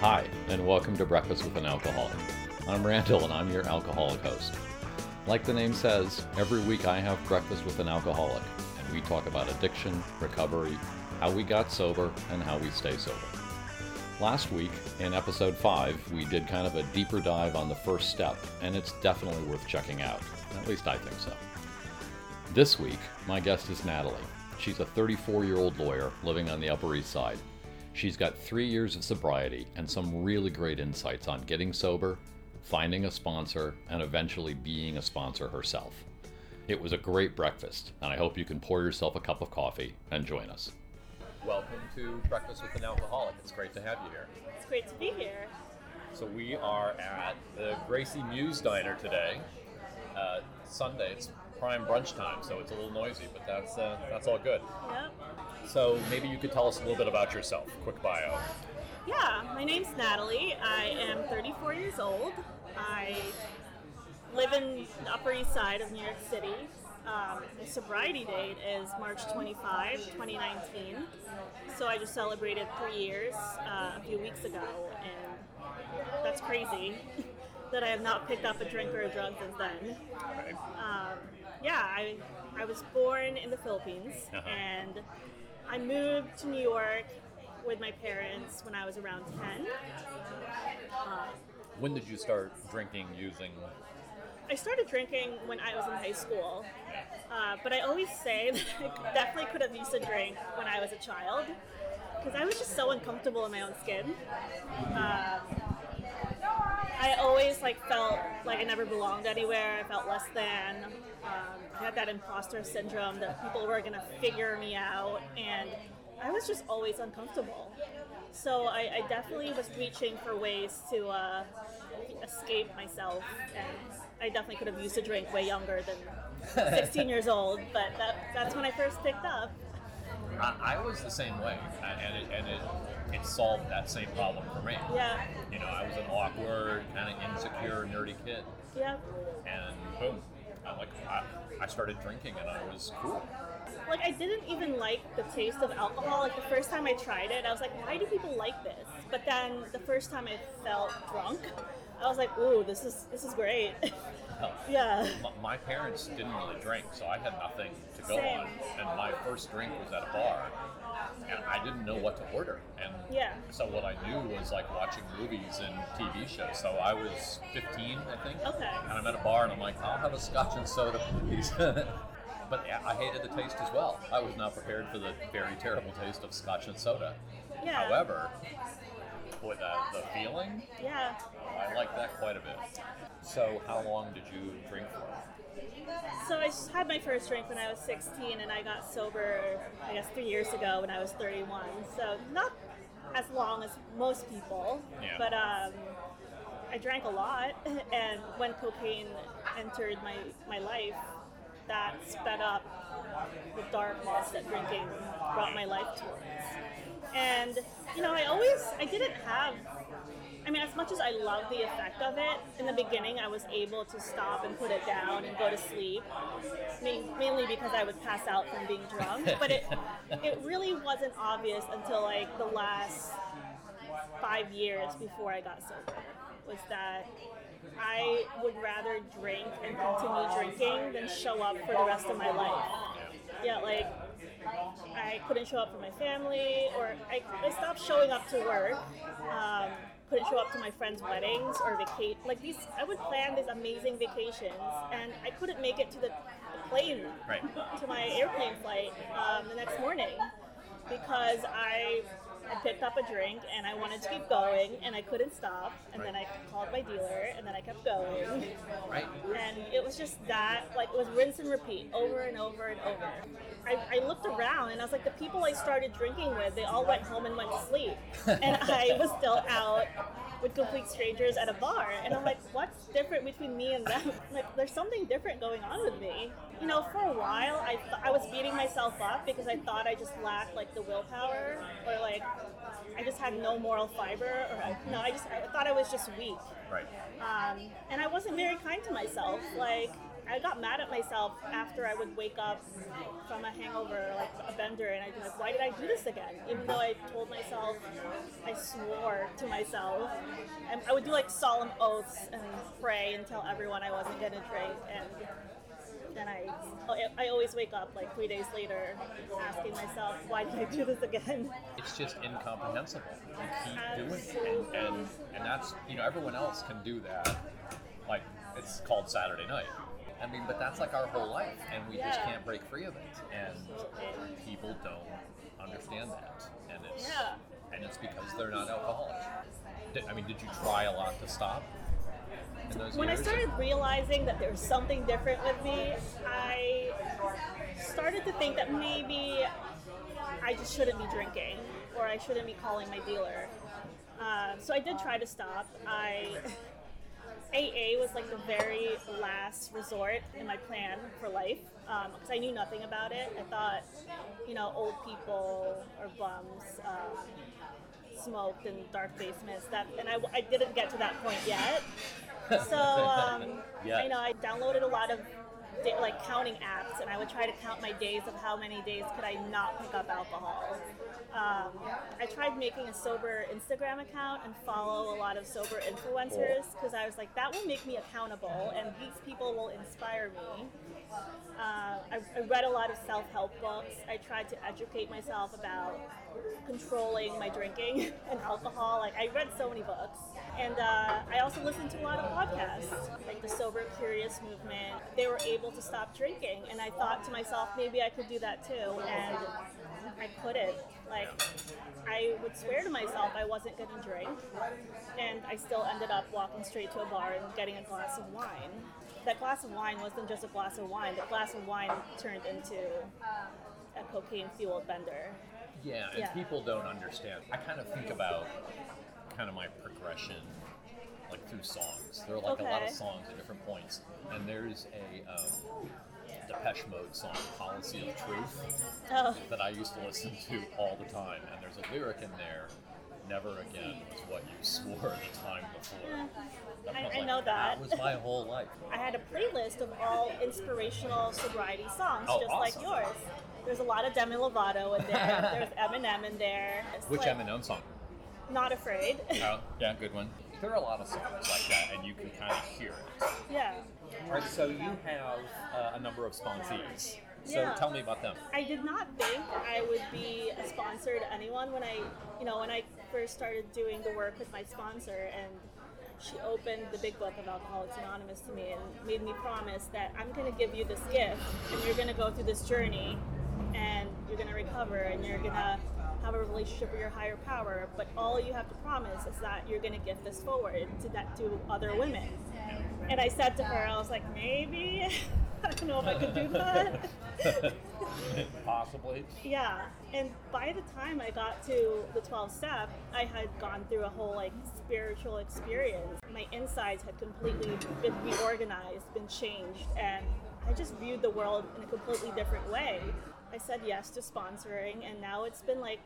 Hi, and welcome to Breakfast with an Alcoholic. I'm Randall, and I'm your alcoholic host. Like the name says, every week I have breakfast with an alcoholic, and we talk about addiction, recovery, how we got sober, and how we stay sober. Last week, in episode 5, we did kind of a deeper dive on the first step, and it's definitely worth checking out. At least I think so. This week, my guest is Natalie. She's a 34 year old lawyer living on the Upper East Side. She's got three years of sobriety and some really great insights on getting sober, finding a sponsor, and eventually being a sponsor herself. It was a great breakfast, and I hope you can pour yourself a cup of coffee and join us. Welcome to Breakfast with an Alcoholic. It's great to have you here. It's great to be here. So, we are at the Gracie Mews Diner today. Uh, Sunday, it's prime brunch time, so it's a little noisy, but that's, uh, that's all good. Yep. So, maybe you could tell us a little bit about yourself. Quick bio. Yeah, my name's Natalie. I am 34 years old. I live in the Upper East Side of New York City. Um, my sobriety date is March 25, 2019. So I just celebrated three years uh, a few weeks ago, and that's crazy that I have not picked up a drink or a drug since then. Um, yeah, I, I was born in the Philippines, Uh-huh. and I moved to New York with my parents when I was around 10. Uh, When did you start drinking, using? I started drinking when I was in high school, uh, but I always say that I definitely could have used a drink when I was a child because I was just so uncomfortable in my own skin. Uh, I always like felt like I never belonged anywhere. I felt less than. Um, I had that imposter syndrome that people were gonna figure me out, and I was just always uncomfortable. So I, I definitely was reaching for ways to uh, escape myself, and I definitely could have used a drink way younger than 16 years old. But that, that's when I first picked up. I, I was the same way, and it, and it it solved that same problem for me. Yeah, You know, I was an awkward, kind of insecure, nerdy kid, yeah. and boom, I like I, I started drinking, and I was cool. Like I didn't even like the taste of alcohol. Like the first time I tried it, I was like, why do people like this? But then the first time I felt drunk, I was like, ooh, this is this is great. Yeah. my, my parents didn't really drink, so I had nothing to go Same. on. And my first drink was at a bar, and I didn't know what to order. And Yeah. so what I knew was like watching movies and TV shows. So I was 15, I think. Okay. And I'm at a bar, and I'm like, I'll have a scotch and soda, please. but I hated the taste as well. I was not prepared for the very terrible taste of scotch and soda. Yeah. However, boy, the, the feeling, Yeah. I like that quite a bit. So, how long did you drink for? So I had my first drink when I was 16, and I got sober, I guess, three years ago when I was 31. So not as long as most people, Yeah. but um, I drank a lot. And when cocaine entered my my life, that sped up the darkness that drinking brought my life towards. And you know, I always I didn't have I mean, as much as I love the effect of it, in the beginning I was able to stop and put it down and go to sleep, mainly because I would pass out from being drunk. But it it really wasn't obvious until like the last five years before I got sober. Was that I would rather drink and continue drinking than show up for the rest of my life. Yeah, like I couldn't show up for my family, or I, I stopped showing up to work. Um, couldn't show up to my friends' weddings or vacate. Like these, I would plan these amazing vacations, and I couldn't make it to the, the plane, Right. to my airplane flight um, the next morning because I I picked up a drink and I wanted to keep going and I couldn't stop and then I called my dealer and then I kept going. Right. and it was just that like it was rinse and repeat over and over and over. I, I looked around and I was like the people I started drinking with they all went home and went to sleep. And I was still out with complete strangers at a bar and I'm like what's different between me and them like there's something different going on with me you know for a while I, th- I was beating myself up because I thought I just lacked like the willpower or like I just had no moral fiber or I, no I just I thought I was just weak Right. um, and I wasn't very kind to myself. Like I got mad at myself after I would wake up from a hangover, like a bender, and I'd be like, why did I do this again? Even though I told myself, I swore to myself, and I would do like solemn oaths and pray and tell everyone I wasn't gonna drink, and then I, I always wake up like three days later asking myself, why did I do this again? It's just incomprehensible. You keep doing it, and, and and that's you know everyone else can do that. Like it's called Saturday night. I mean, but that's like our whole life, and we just can't break free of it. And people don't understand that, and it's Yeah. and it's because they're not alcoholics. Did, I mean, did you try a lot to stop in those when I started realizing that there was something different with me, I started to think that maybe I just shouldn't be drinking or I shouldn't be calling my dealer. Uh, so I did try to stop. I AA was like the very last resort in my plan for life because I knew nothing about it. I thought, you know, old people or bums um, smoked in dark basements. That, and I, I didn't get to that point yet. So um, know, I downloaded a lot of da- like counting apps, and I would try to count my days of how many days could I not pick up alcohol. Um, I tried making a sober Instagram account and follow a lot of sober influencers because I was like, that will make me accountable, and these people will inspire me. Uh, I, I read a lot of self-help books. I tried to educate myself about controlling my drinking and alcohol. Like I read so many books, and uh, I also listened to a lot of podcasts, like the Sober Curious movement. They were able to stop drinking, and I thought to myself, maybe I could do that too, and I couldn't. Like I would swear to myself I wasn't going to drink, and I still ended up walking straight to a bar and getting a glass of wine. That glass of wine wasn't just a glass of wine. The glass of wine turned into a cocaine-fueled bender. Yeah, and Yeah. people don't understand. I kind of think about kind of my progression like through songs. There are like a lot of songs at different points, and there's a um, Depeche Mode song, "Policy of Truth," Oh, that I used to listen to all the time. And there's a lyric in there, "Never again was what you swore the time before." I- I like, know that. That was my whole life. I had a playlist of all inspirational sobriety songs, Oh, just like yours. There's a lot of Demi Lovato in there. There's Eminem in there. It's Which like, Eminem song? Not afraid. Oh, yeah, good one. There are a lot of songs like that, and you can kind of hear it. yeah. All right, so you have uh, a number of sponsees. So Yeah. tell me about them. I did not think I would be a sponsor to anyone when I, you know, when I first started doing the work with my sponsor and she opened the big book of Alcoholics Anonymous to me and made me promise that I'm going to give you this gift and you're going to go through this journey and you're going to recover and you're going to have a relationship with your higher power. But all you have to promise is that you're going to give this forward to that to other women. And I said to her, I was like, maybe I don't know if I could do that. Possibly. Yeah, and by the time I got to the 12 step, I had gone through a whole like spiritual experience. My insides had completely been reorganized, been changed, and I just viewed the world in a completely different way. I said yes to sponsoring, and now it's been like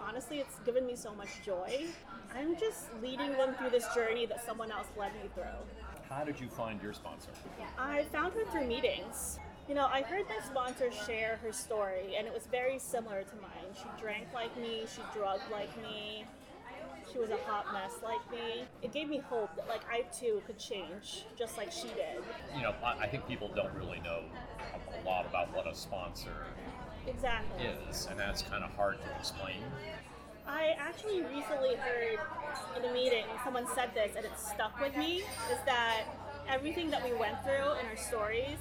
honestly, it's given me so much joy. I'm just leading them through this journey that someone else led me through. How did you find your sponsor? I found her through meetings. You know, I heard my sponsor share her story, and it was very similar to mine. She drank like me, she drugged like me, she was a hot mess like me. It gave me hope that, like, I too could change, just like she did. You know, I, I think people don't really know a, a lot about what a sponsor Exactly. is, and that's kind of hard to explain. I actually recently heard in a meeting someone said this, and it stuck with me. Is that everything that we went through in our stories,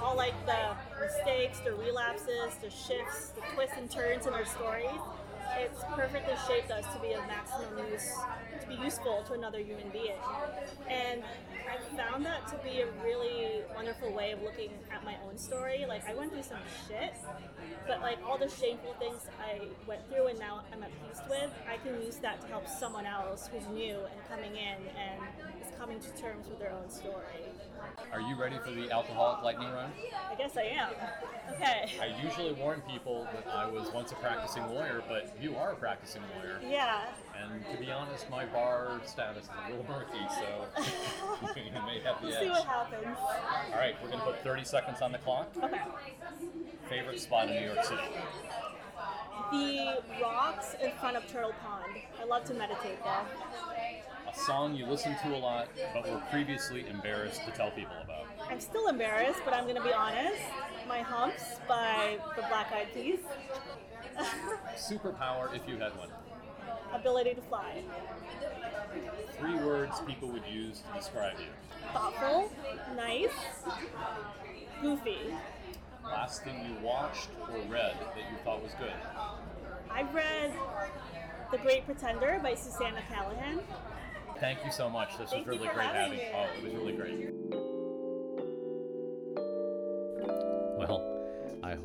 all like the mistakes, the relapses, the shifts, the twists and turns in our stories, it's perfectly shaped us to be of maximum use, to be useful to another human being. And I found that to be a really wonderful way of looking at my own story. Like I went through some shit, but like all the shameful things I went through and now I'm at peace with, I can use that to help someone else who's new and coming in and is coming to terms with their own story. Are you ready for the alcoholic lightning round? I guess I am. Okay. I usually warn people that I was once a practicing lawyer, but you are a practicing lawyer. Yeah. And to be honest, my bar status is a little murky, so you may have the We'll edge. see what happens. All right, we're going to put 30 seconds on the clock. Okay. Favorite spot in New York City? The rocks in front of Turtle Pond. I love to meditate there. A song you listen to a lot, but were previously embarrassed to tell people about. I'm still embarrassed, but I'm gonna be honest. My Humps by the Black Eyed Peas. Superpower if you had one. Ability to fly. Three words people would use to describe you. Thoughtful, nice, goofy. Last thing you watched or read that you thought was good. I read The Great Pretender by Susannah Cahalan. Thank you so much. This Thank was really great having having. Oh, it was really great.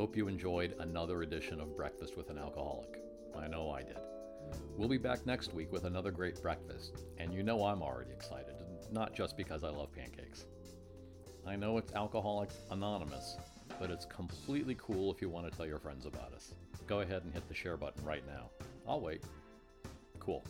Hope you enjoyed another edition of Breakfast with an Alcoholic. I know I did. We'll be back next week with another great breakfast, and you know I'm already excited, not just because I love pancakes. I know it's Alcoholics Anonymous, but it's completely cool if you want to tell your friends about us. Go ahead and hit the share button right now. I'll wait. Cool.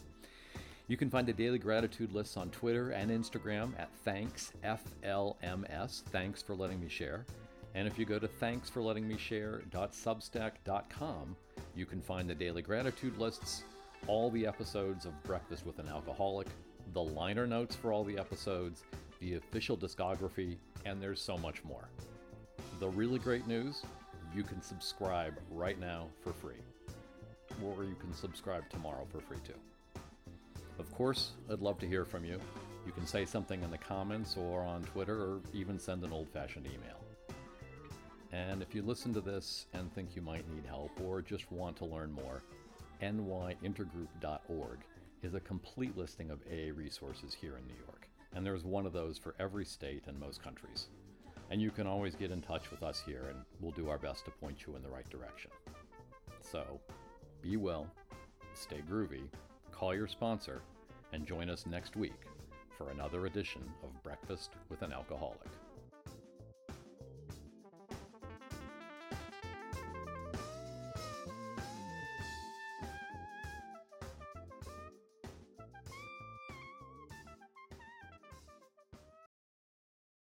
You can find the daily gratitude lists on Twitter and Instagram at thanksflms. Thanks for letting me share. And if you go to thanksforlettingmeshare.substack.com, you can find the daily gratitude lists, all the episodes of Breakfast with an Alcoholic, the liner notes for all the episodes, the official discography, and there's so much more. The really great news you can subscribe right now for free. Or you can subscribe tomorrow for free too. Of course, I'd love to hear from you. You can say something in the comments or on Twitter or even send an old fashioned email. And if you listen to this and think you might need help or just want to learn more, nyintergroup.org is a complete listing of AA resources here in New York. And there's one of those for every state and most countries. And you can always get in touch with us here and we'll do our best to point you in the right direction. So, be well, stay groovy, call your sponsor, and join us next week for another edition of Breakfast with an Alcoholic.